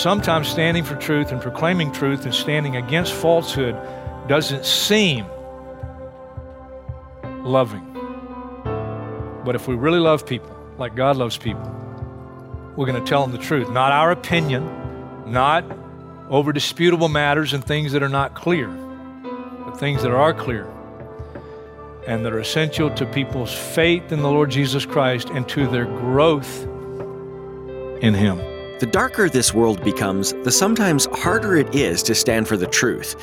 Sometimes standing for truth and proclaiming truth and standing against falsehood doesn't seem loving. But if we really love people, like God loves people, we're going to tell them the truth. Not our opinion, not over disputable matters and things that are not clear, but things that are clear and that are essential to people's faith in the Lord Jesus Christ and to their growth in Him. The darker this world becomes, the sometimes harder it is to stand for the truth.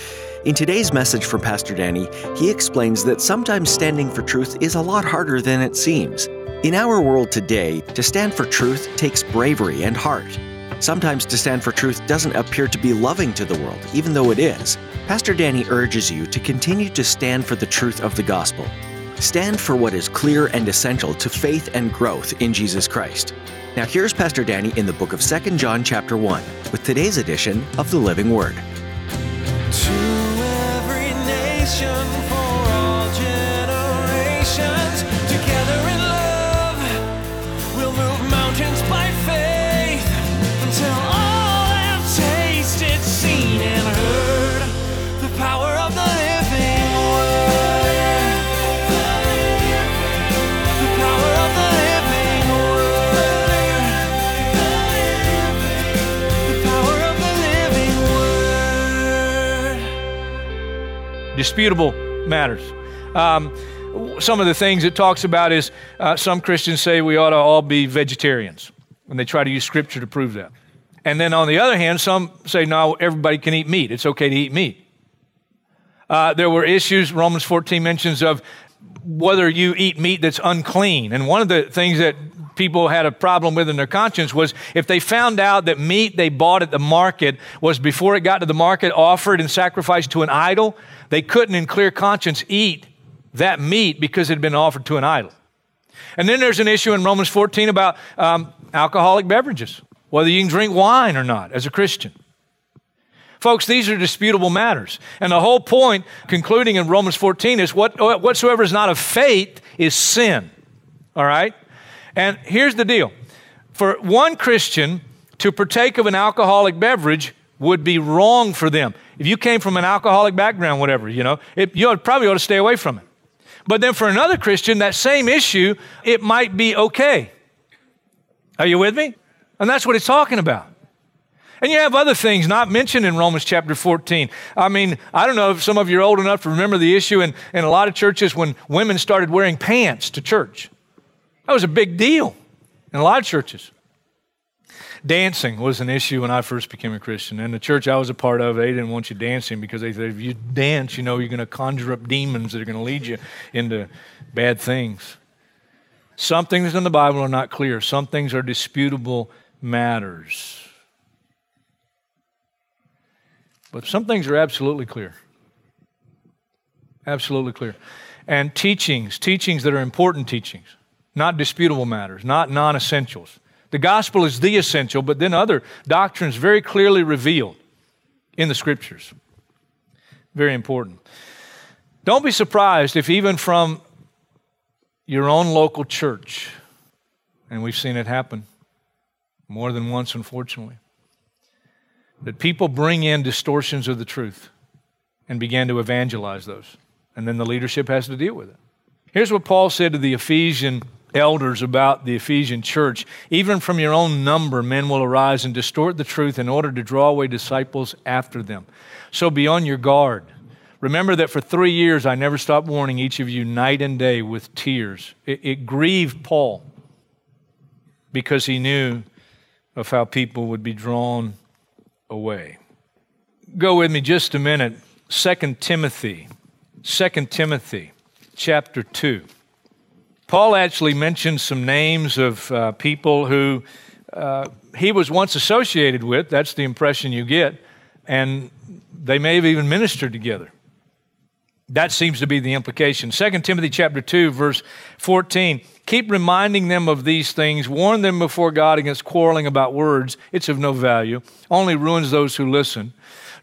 In today's message from Pastor Danny, he explains that sometimes standing for truth is a lot harder than it seems. In our world today, to stand for truth takes bravery and heart. Sometimes to stand for truth doesn't appear to be loving to the world, even though it is. Pastor Danny urges you to continue to stand for the truth of the gospel. Stand for what is clear and essential to faith and growth in Jesus Christ. Now here's Pastor Danny in the book of 2 John chapter 1 with today's edition of the Living Word. Disputable matters. Um, some of the things it talks about is uh, some Christians say we ought to all be vegetarians, and they try to use Scripture to prove that. And then on the other hand, some say no, everybody can eat meat. It's okay to eat meat. Uh, there were issues, Romans 14 mentions of whether you eat meat that's unclean. And one of the things that people had a problem with in their conscience was if they found out that meat they bought at the market was before it got to the market offered and sacrificed to an idol, they couldn't in clear conscience eat that meat because it had been offered to an idol. And then there's an issue in Romans 14 about um, alcoholic beverages, whether you can drink wine or not as a Christian. Folks, these are disputable matters. And the whole point, concluding in Romans 14, is what, whatsoever is not of faith is sin. All right? And here's the deal for one Christian to partake of an alcoholic beverage would be wrong for them. If you came from an alcoholic background, whatever, you know, it, you probably ought to stay away from it. But then for another Christian, that same issue, it might be okay. Are you with me? And that's what it's talking about. And you have other things not mentioned in Romans chapter 14. I mean, I don't know if some of you are old enough to remember the issue in, in a lot of churches when women started wearing pants to church. That was a big deal in a lot of churches. Dancing was an issue when I first became a Christian. And the church I was a part of, they didn't want you dancing because they said if you dance, you know, you're going to conjure up demons that are going to lead you into bad things. Some things in the Bible are not clear, some things are disputable matters. But some things are absolutely clear. Absolutely clear. And teachings, teachings that are important teachings, not disputable matters, not non essentials. The gospel is the essential, but then other doctrines very clearly revealed in the scriptures. Very important. Don't be surprised if, even from your own local church, and we've seen it happen more than once, unfortunately, that people bring in distortions of the truth and begin to evangelize those. And then the leadership has to deal with it. Here's what Paul said to the Ephesian elders about the Ephesian church. Even from your own number, men will arise and distort the truth in order to draw away disciples after them. So be on your guard. Remember that for three years I never stopped warning each of you night and day with tears. It, it grieved Paul because he knew of how people would be drawn away. Go with me just a minute. 2 Timothy. 2 Timothy chapter 2. Paul actually mentions some names of uh, people who uh, he was once associated with. That's the impression you get. and they may have even ministered together. That seems to be the implication. 2 Timothy chapter 2 verse 14. Keep reminding them of these things. Warn them before God against quarreling about words. It's of no value. Only ruins those who listen.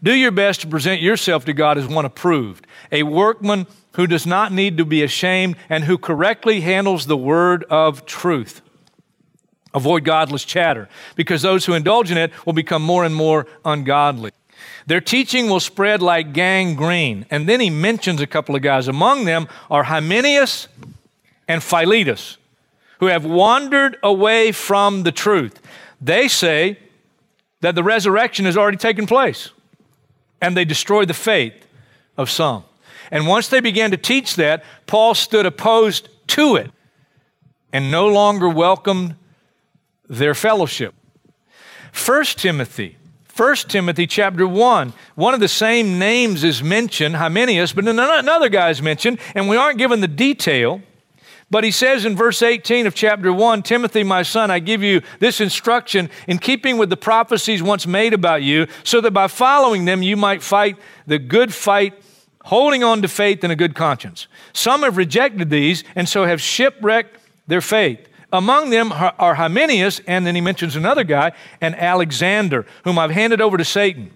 Do your best to present yourself to God as one approved, a workman who does not need to be ashamed and who correctly handles the word of truth. Avoid godless chatter, because those who indulge in it will become more and more ungodly. Their teaching will spread like gangrene. And then he mentions a couple of guys. Among them are Hymenaeus and Philetus, who have wandered away from the truth. They say that the resurrection has already taken place, and they destroy the faith of some. And once they began to teach that, Paul stood opposed to it and no longer welcomed their fellowship. 1 Timothy 1 Timothy chapter 1, one of the same names is mentioned, Hymenaeus, but another guy is mentioned, and we aren't given the detail. But he says in verse 18 of chapter 1 Timothy, my son, I give you this instruction in keeping with the prophecies once made about you, so that by following them you might fight the good fight, holding on to faith and a good conscience. Some have rejected these and so have shipwrecked their faith. Among them are Hymenaeus, and then he mentions another guy, and Alexander, whom I've handed over to Satan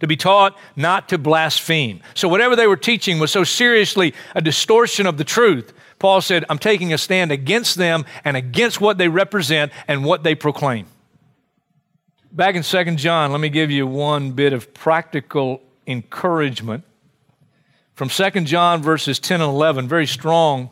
to be taught not to blaspheme. So, whatever they were teaching was so seriously a distortion of the truth. Paul said, I'm taking a stand against them and against what they represent and what they proclaim. Back in 2 John, let me give you one bit of practical encouragement from 2 John verses 10 and 11, very strong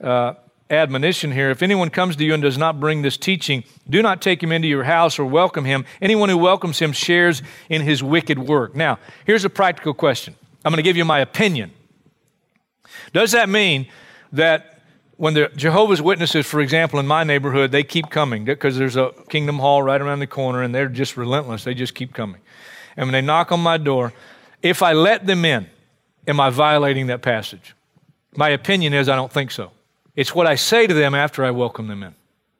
uh, admonition here. If anyone comes to you and does not bring this teaching, do not take him into your house or welcome him. Anyone who welcomes him shares in his wicked work. Now, here's a practical question. I'm going to give you my opinion. Does that mean that when the Jehovah's Witnesses, for example, in my neighborhood, they keep coming because there's a Kingdom Hall right around the corner and they're just relentless. They just keep coming. And when they knock on my door, if I let them in, am I violating that passage? My opinion is I don't think so. It's what I say to them after I welcome them in.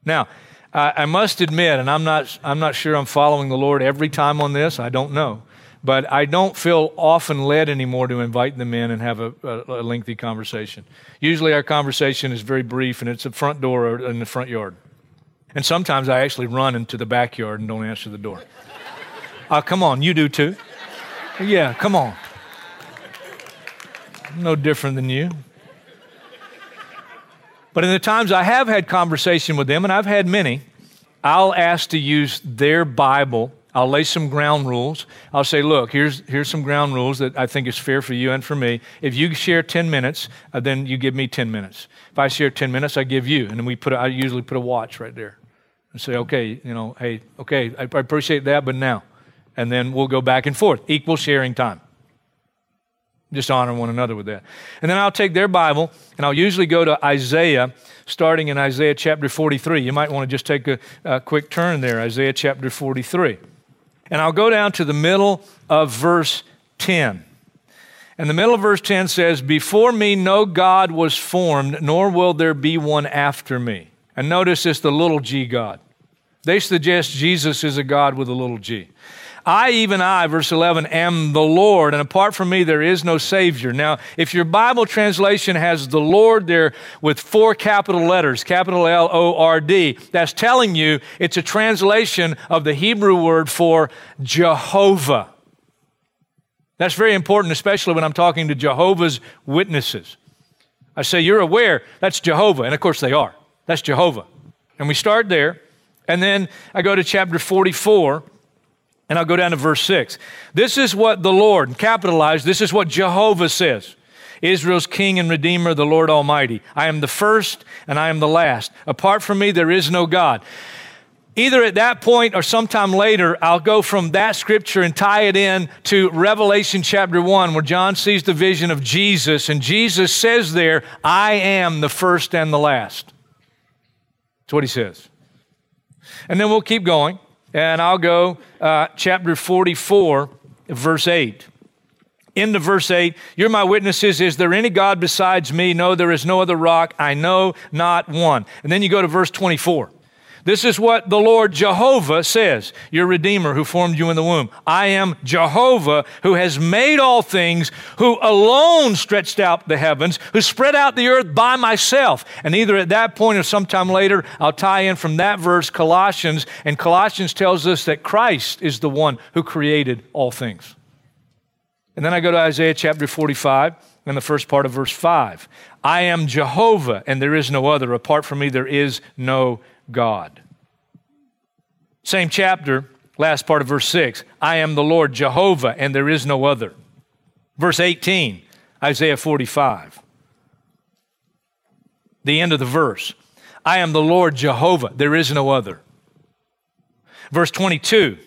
Now, I, I must admit, and I'm not, I'm not sure I'm following the Lord every time on this, I don't know. But I don't feel often led anymore to invite them in and have a, a, a lengthy conversation. Usually our conversation is very brief and it's a front door or in the front yard. And sometimes I actually run into the backyard and don't answer the door. uh, come on, you do too. Yeah, come on. No different than you. But in the times I have had conversation with them, and I've had many, I'll ask to use their Bible. I'll lay some ground rules. I'll say, look, here's, here's some ground rules that I think is fair for you and for me. If you share 10 minutes, uh, then you give me 10 minutes. If I share 10 minutes, I give you. And then we put, a, I usually put a watch right there and say, okay, you know, hey, okay, I, I appreciate that, but now. And then we'll go back and forth, equal sharing time. Just honor one another with that. And then I'll take their Bible and I'll usually go to Isaiah, starting in Isaiah chapter 43. You might want to just take a, a quick turn there, Isaiah chapter 43. And I'll go down to the middle of verse 10. And the middle of verse 10 says, Before me no God was formed, nor will there be one after me. And notice it's the little g God. They suggest Jesus is a God with a little g. I, even I, verse 11, am the Lord, and apart from me there is no Savior. Now, if your Bible translation has the Lord there with four capital letters, capital L O R D, that's telling you it's a translation of the Hebrew word for Jehovah. That's very important, especially when I'm talking to Jehovah's Witnesses. I say, You're aware that's Jehovah. And of course they are. That's Jehovah. And we start there. And then I go to chapter 44 and I'll go down to verse 6. This is what the Lord, capitalized, this is what Jehovah says Israel's King and Redeemer, the Lord Almighty. I am the first and I am the last. Apart from me, there is no God. Either at that point or sometime later, I'll go from that scripture and tie it in to Revelation chapter 1, where John sees the vision of Jesus, and Jesus says there, I am the first and the last. That's what he says. And then we'll keep going. And I'll go uh, chapter 44, verse 8. Into verse 8, you're my witnesses. Is there any God besides me? No, there is no other rock. I know not one. And then you go to verse 24. This is what the Lord Jehovah says, your Redeemer who formed you in the womb. I am Jehovah who has made all things, who alone stretched out the heavens, who spread out the earth by myself. And either at that point or sometime later, I'll tie in from that verse Colossians. And Colossians tells us that Christ is the one who created all things. And then I go to Isaiah chapter 45 and the first part of verse 5. I am Jehovah, and there is no other. Apart from me, there is no God. Same chapter, last part of verse 6. I am the Lord Jehovah, and there is no other. Verse 18, Isaiah 45. The end of the verse. I am the Lord Jehovah, there is no other. Verse 22.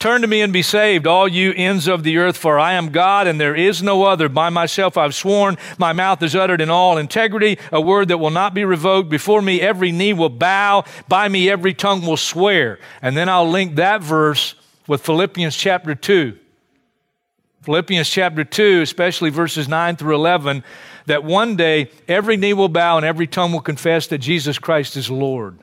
Turn to me and be saved, all you ends of the earth, for I am God and there is no other. By myself I've sworn, my mouth is uttered in all integrity, a word that will not be revoked. Before me every knee will bow, by me every tongue will swear. And then I'll link that verse with Philippians chapter 2. Philippians chapter 2, especially verses 9 through 11, that one day every knee will bow and every tongue will confess that Jesus Christ is Lord.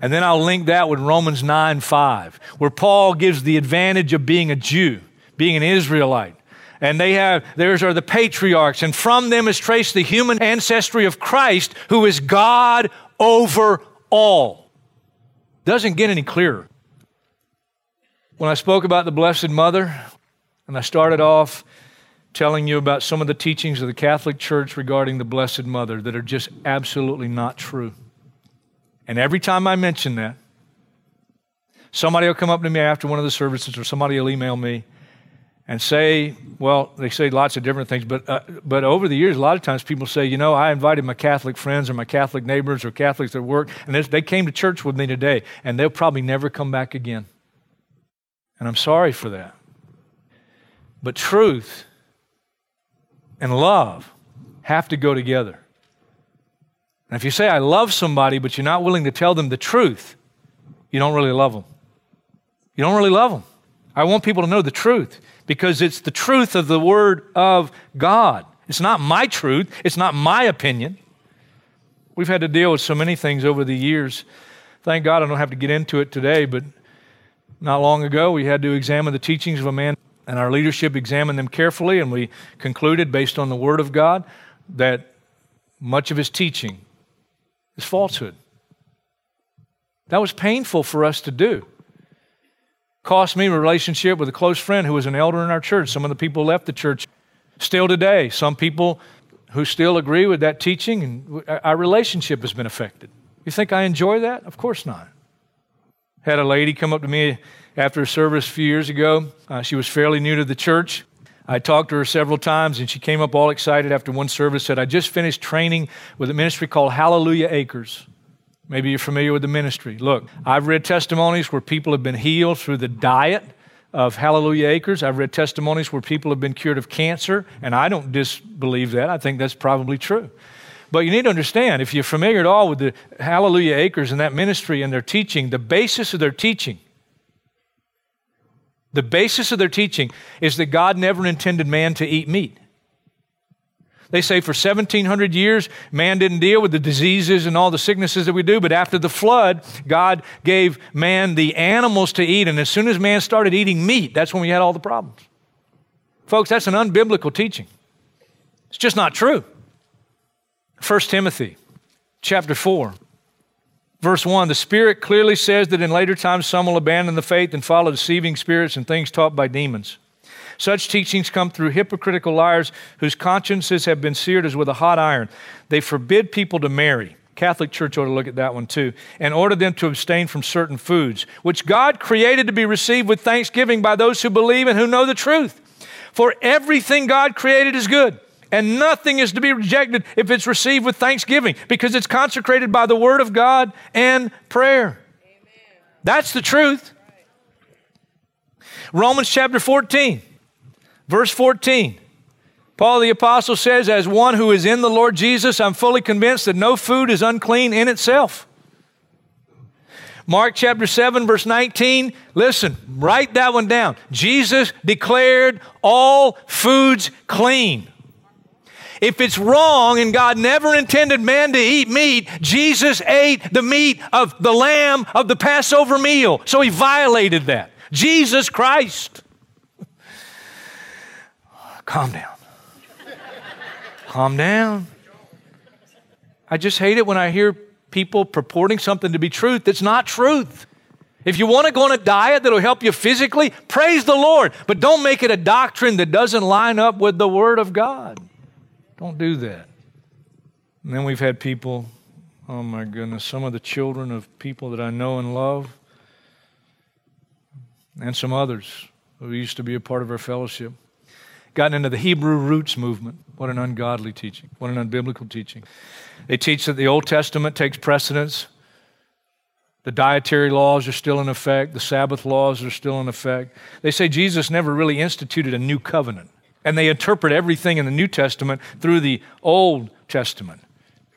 And then I'll link that with Romans 9 5, where Paul gives the advantage of being a Jew, being an Israelite. And they have, theirs are the patriarchs, and from them is traced the human ancestry of Christ, who is God over all. Doesn't get any clearer. When I spoke about the Blessed Mother, and I started off telling you about some of the teachings of the Catholic Church regarding the Blessed Mother that are just absolutely not true. And every time I mention that, somebody will come up to me after one of the services or somebody will email me and say, well, they say lots of different things, but, uh, but over the years, a lot of times people say, you know, I invited my Catholic friends or my Catholic neighbors or Catholics at work, and they came to church with me today, and they'll probably never come back again. And I'm sorry for that. But truth and love have to go together. And if you say, I love somebody, but you're not willing to tell them the truth, you don't really love them. You don't really love them. I want people to know the truth because it's the truth of the Word of God. It's not my truth, it's not my opinion. We've had to deal with so many things over the years. Thank God I don't have to get into it today, but not long ago we had to examine the teachings of a man, and our leadership examined them carefully, and we concluded, based on the Word of God, that much of his teaching is falsehood. That was painful for us to do. Cost me a relationship with a close friend who was an elder in our church. Some of the people left the church still today. Some people who still agree with that teaching, and our relationship has been affected. You think I enjoy that? Of course not. Had a lady come up to me after a service a few years ago. Uh, she was fairly new to the church. I talked to her several times, and she came up all excited after one service. Said, "I just finished training with a ministry called Hallelujah Acres." Maybe you're familiar with the ministry. Look, I've read testimonies where people have been healed through the diet of Hallelujah Acres. I've read testimonies where people have been cured of cancer, and I don't disbelieve that. I think that's probably true. But you need to understand, if you're familiar at all with the Hallelujah Acres and that ministry and their teaching, the basis of their teaching the basis of their teaching is that God never intended man to eat meat. They say for 1700 years, man didn't deal with the diseases and all the sicknesses that we do, but after the flood, God gave man the animals to eat, and as soon as man started eating meat, that's when we had all the problems. Folks, that's an unbiblical teaching. It's just not true. 1 Timothy chapter 4 Verse 1 The Spirit clearly says that in later times some will abandon the faith and follow deceiving spirits and things taught by demons. Such teachings come through hypocritical liars whose consciences have been seared as with a hot iron. They forbid people to marry. Catholic Church ought to look at that one too, and order them to abstain from certain foods, which God created to be received with thanksgiving by those who believe and who know the truth. For everything God created is good and nothing is to be rejected if it's received with thanksgiving because it's consecrated by the Word of God and prayer. Amen. That's the truth. Romans chapter 14, verse 14. Paul the Apostle says, As one who is in the Lord Jesus, I'm fully convinced that no food is unclean in itself. Mark chapter 7, verse 19. Listen, write that one down. Jesus declared all foods clean. If it's wrong and God never intended man to eat meat, Jesus ate the meat of the lamb of the Passover meal. So he violated that. Jesus Christ. Calm down. Calm down. I just hate it when I hear people purporting something to be truth that's not truth. If you want to go on a diet that'll help you physically, praise the Lord. But don't make it a doctrine that doesn't line up with the Word of God. Don't do that. And then we've had people, oh my goodness, some of the children of people that I know and love, and some others who used to be a part of our fellowship, gotten into the Hebrew roots movement. What an ungodly teaching. What an unbiblical teaching. They teach that the Old Testament takes precedence the dietary laws are still in effect. The Sabbath laws are still in effect. They say Jesus never really instituted a new covenant. And they interpret everything in the New Testament through the Old Testament.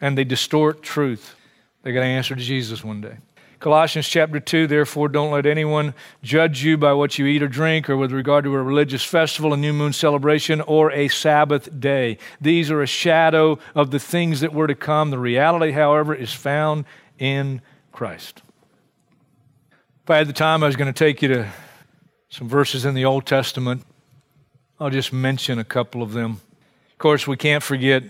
And they distort truth. They got to answer to Jesus one day. Colossians chapter 2, therefore, don't let anyone judge you by what you eat or drink, or with regard to a religious festival, a new moon celebration, or a Sabbath day. These are a shadow of the things that were to come. The reality, however, is found in Christ. If I had the time, I was going to take you to some verses in the Old Testament. I'll just mention a couple of them. Of course, we can't forget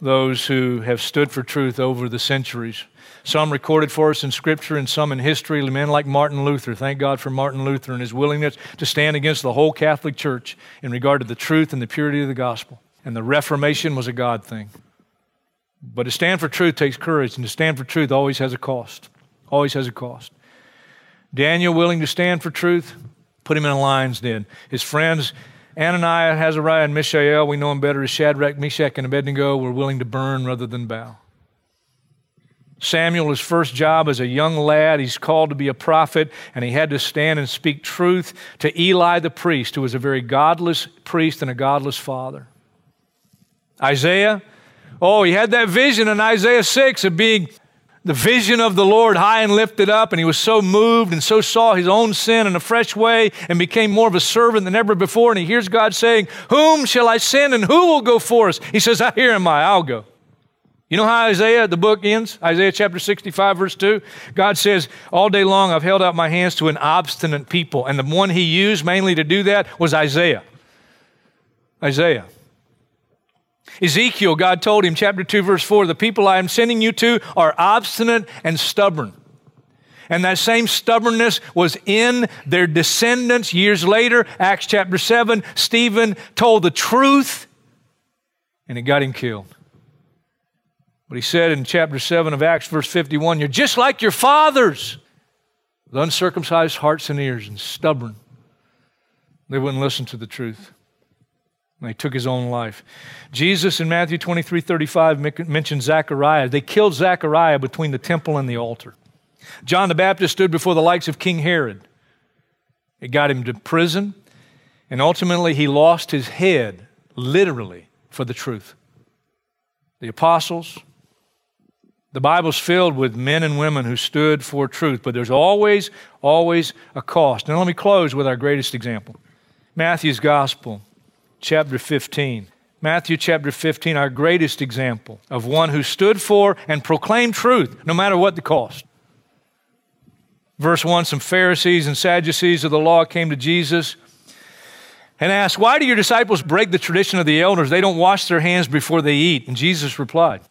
those who have stood for truth over the centuries. Some recorded for us in Scripture and some in history, men like Martin Luther. Thank God for Martin Luther and his willingness to stand against the whole Catholic Church in regard to the truth and the purity of the gospel. And the Reformation was a God thing. But to stand for truth takes courage, and to stand for truth always has a cost. Always has a cost. Daniel willing to stand for truth, put him in a lion's den. His friends, Ananias, Azariah, and Mishael, we know him better as Shadrach, Meshach, and Abednego, were willing to burn rather than bow. Samuel, his first job as a young lad, he's called to be a prophet, and he had to stand and speak truth to Eli the priest, who was a very godless priest and a godless father. Isaiah, oh, he had that vision in Isaiah 6 of being the vision of the Lord high and lifted up, and he was so moved and so saw his own sin in a fresh way and became more of a servant than ever before. And he hears God saying, Whom shall I send and who will go for us? He says, ah, Here am I, I'll go. You know how Isaiah, the book ends? Isaiah chapter 65, verse 2. God says, All day long I've held out my hands to an obstinate people. And the one he used mainly to do that was Isaiah. Isaiah. Ezekiel, God told him, chapter 2, verse 4, the people I am sending you to are obstinate and stubborn. And that same stubbornness was in their descendants years later. Acts chapter 7, Stephen told the truth and it got him killed. But he said in chapter 7 of Acts, verse 51, You're just like your fathers, with uncircumcised hearts and ears and stubborn. They wouldn't listen to the truth. And he took his own life. Jesus in Matthew 23 35 mentioned Zechariah. They killed Zechariah between the temple and the altar. John the Baptist stood before the likes of King Herod. It got him to prison, and ultimately he lost his head, literally, for the truth. The apostles, the Bible's filled with men and women who stood for truth, but there's always, always a cost. Now, let me close with our greatest example Matthew's Gospel, chapter 15. Matthew chapter 15, our greatest example of one who stood for and proclaimed truth, no matter what the cost. Verse 1 Some Pharisees and Sadducees of the law came to Jesus and asked, Why do your disciples break the tradition of the elders? They don't wash their hands before they eat. And Jesus replied,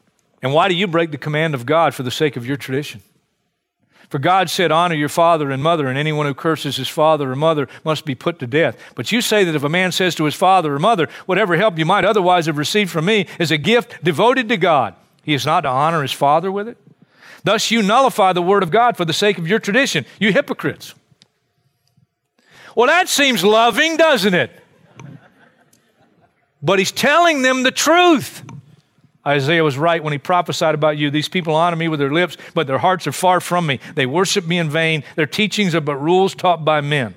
And why do you break the command of God for the sake of your tradition? For God said, Honor your father and mother, and anyone who curses his father or mother must be put to death. But you say that if a man says to his father or mother, Whatever help you might otherwise have received from me is a gift devoted to God, he is not to honor his father with it? Thus you nullify the word of God for the sake of your tradition, you hypocrites. Well, that seems loving, doesn't it? But he's telling them the truth. Isaiah was right when he prophesied about you. These people honor me with their lips, but their hearts are far from me. They worship me in vain. Their teachings are but rules taught by men.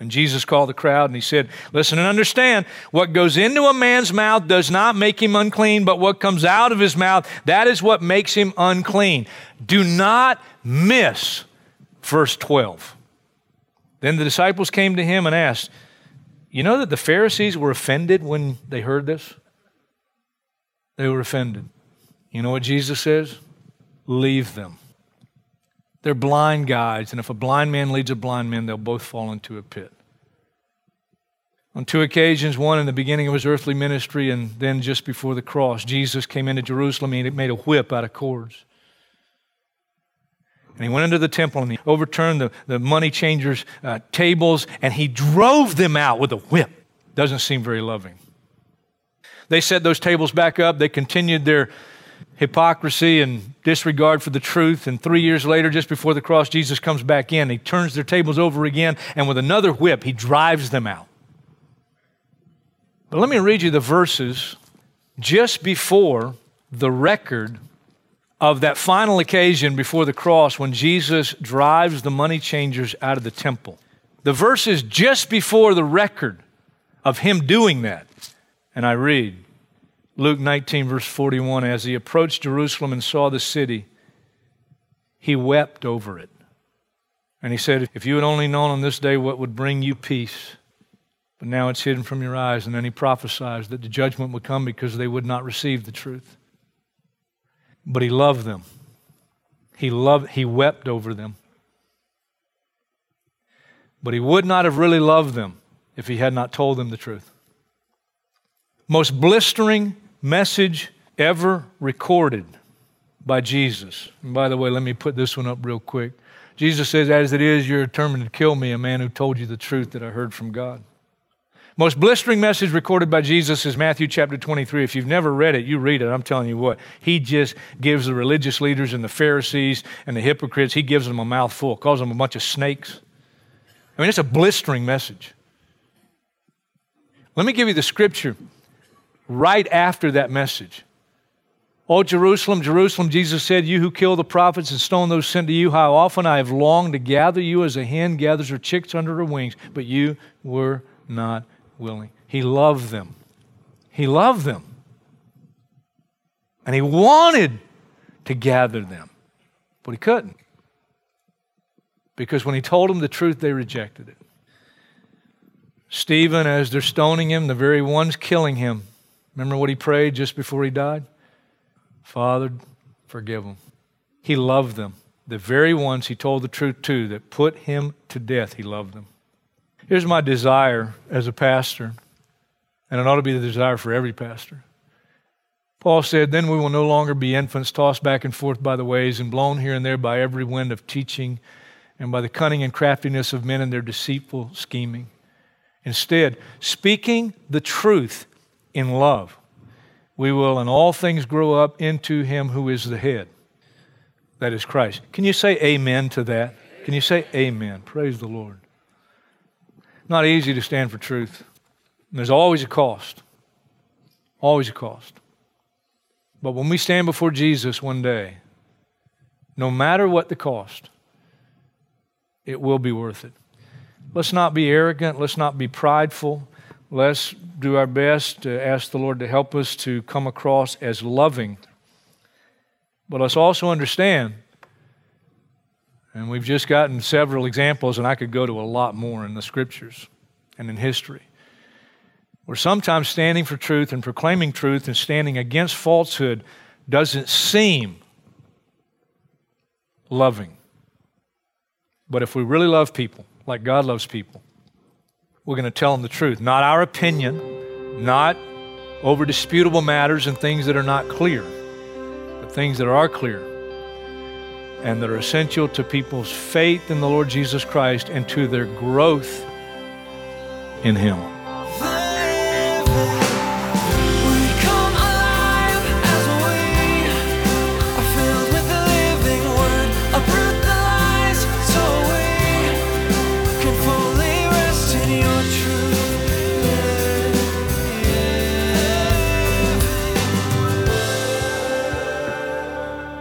And Jesus called the crowd and he said, Listen and understand, what goes into a man's mouth does not make him unclean, but what comes out of his mouth, that is what makes him unclean. Do not miss verse 12. Then the disciples came to him and asked, You know that the Pharisees were offended when they heard this? They were offended. You know what Jesus says? Leave them. They're blind guides, and if a blind man leads a blind man, they'll both fall into a pit. On two occasions, one in the beginning of his earthly ministry and then just before the cross, Jesus came into Jerusalem and he made a whip out of cords. And he went into the temple and he overturned the, the money changers' uh, tables and he drove them out with a whip. Doesn't seem very loving. They set those tables back up. They continued their hypocrisy and disregard for the truth. And three years later, just before the cross, Jesus comes back in. He turns their tables over again, and with another whip, he drives them out. But let me read you the verses just before the record of that final occasion before the cross when Jesus drives the money changers out of the temple. The verses just before the record of him doing that. And I read Luke 19, verse 41 As he approached Jerusalem and saw the city, he wept over it. And he said, If you had only known on this day what would bring you peace, but now it's hidden from your eyes. And then he prophesied that the judgment would come because they would not receive the truth. But he loved them. He loved he wept over them. But he would not have really loved them if he had not told them the truth. Most blistering message ever recorded by Jesus. And by the way, let me put this one up real quick. Jesus says, As it is, you're determined to kill me, a man who told you the truth that I heard from God. Most blistering message recorded by Jesus is Matthew chapter 23. If you've never read it, you read it. I'm telling you what. He just gives the religious leaders and the Pharisees and the hypocrites, he gives them a mouthful, calls them a bunch of snakes. I mean, it's a blistering message. Let me give you the scripture right after that message. Oh, Jerusalem, Jerusalem, Jesus said, You who kill the prophets and stone those sent to you, how often I have longed to gather you as a hen gathers her chicks under her wings, but you were not willing. He loved them. He loved them. And he wanted to gather them, but he couldn't. Because when he told them the truth, they rejected it. Stephen, as they're stoning him, the very ones killing him, remember what he prayed just before he died? Father, forgive them. He loved them. The very ones he told the truth to that put him to death, he loved them. Here's my desire as a pastor, and it ought to be the desire for every pastor. Paul said, Then we will no longer be infants tossed back and forth by the waves and blown here and there by every wind of teaching and by the cunning and craftiness of men and their deceitful scheming. Instead, speaking the truth in love, we will in all things grow up into him who is the head. That is Christ. Can you say amen to that? Can you say amen? Praise the Lord. Not easy to stand for truth. There's always a cost. Always a cost. But when we stand before Jesus one day, no matter what the cost, it will be worth it. Let's not be arrogant. Let's not be prideful. Let's do our best to ask the Lord to help us to come across as loving. But let's also understand, and we've just gotten several examples, and I could go to a lot more in the scriptures and in history, where sometimes standing for truth and proclaiming truth and standing against falsehood doesn't seem loving. But if we really love people, like God loves people, we're going to tell them the truth. Not our opinion, not over disputable matters and things that are not clear, but things that are clear and that are essential to people's faith in the Lord Jesus Christ and to their growth in Him.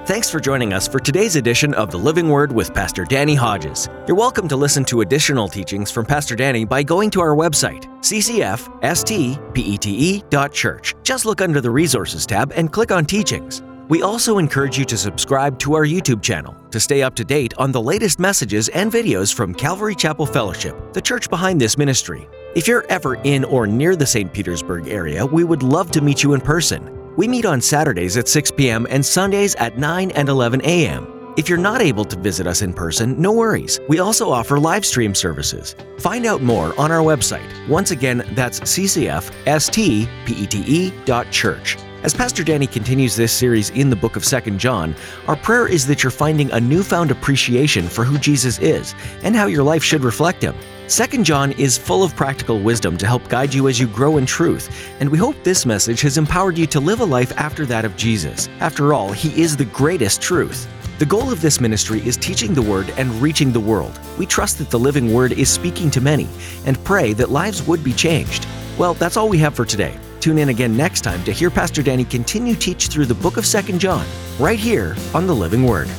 Thanks for joining us for today's edition of The Living Word with Pastor Danny Hodges. You're welcome to listen to additional teachings from Pastor Danny by going to our website, ccfstpete.church. Just look under the Resources tab and click on Teachings. We also encourage you to subscribe to our YouTube channel to stay up to date on the latest messages and videos from Calvary Chapel Fellowship, the church behind this ministry. If you're ever in or near the St. Petersburg area, we would love to meet you in person. We meet on Saturdays at 6 p.m. and Sundays at 9 and 11 a.m. If you're not able to visit us in person, no worries. We also offer live stream services. Find out more on our website. Once again, that's ccfstpete.church. As Pastor Danny continues this series in the book of 2 John, our prayer is that you're finding a newfound appreciation for who Jesus is and how your life should reflect him. 2 John is full of practical wisdom to help guide you as you grow in truth, and we hope this message has empowered you to live a life after that of Jesus. After all, he is the greatest truth. The goal of this ministry is teaching the Word and reaching the world. We trust that the living Word is speaking to many and pray that lives would be changed. Well, that's all we have for today. Tune in again next time to hear Pastor Danny continue teach through the book of Second John, right here on the Living Word.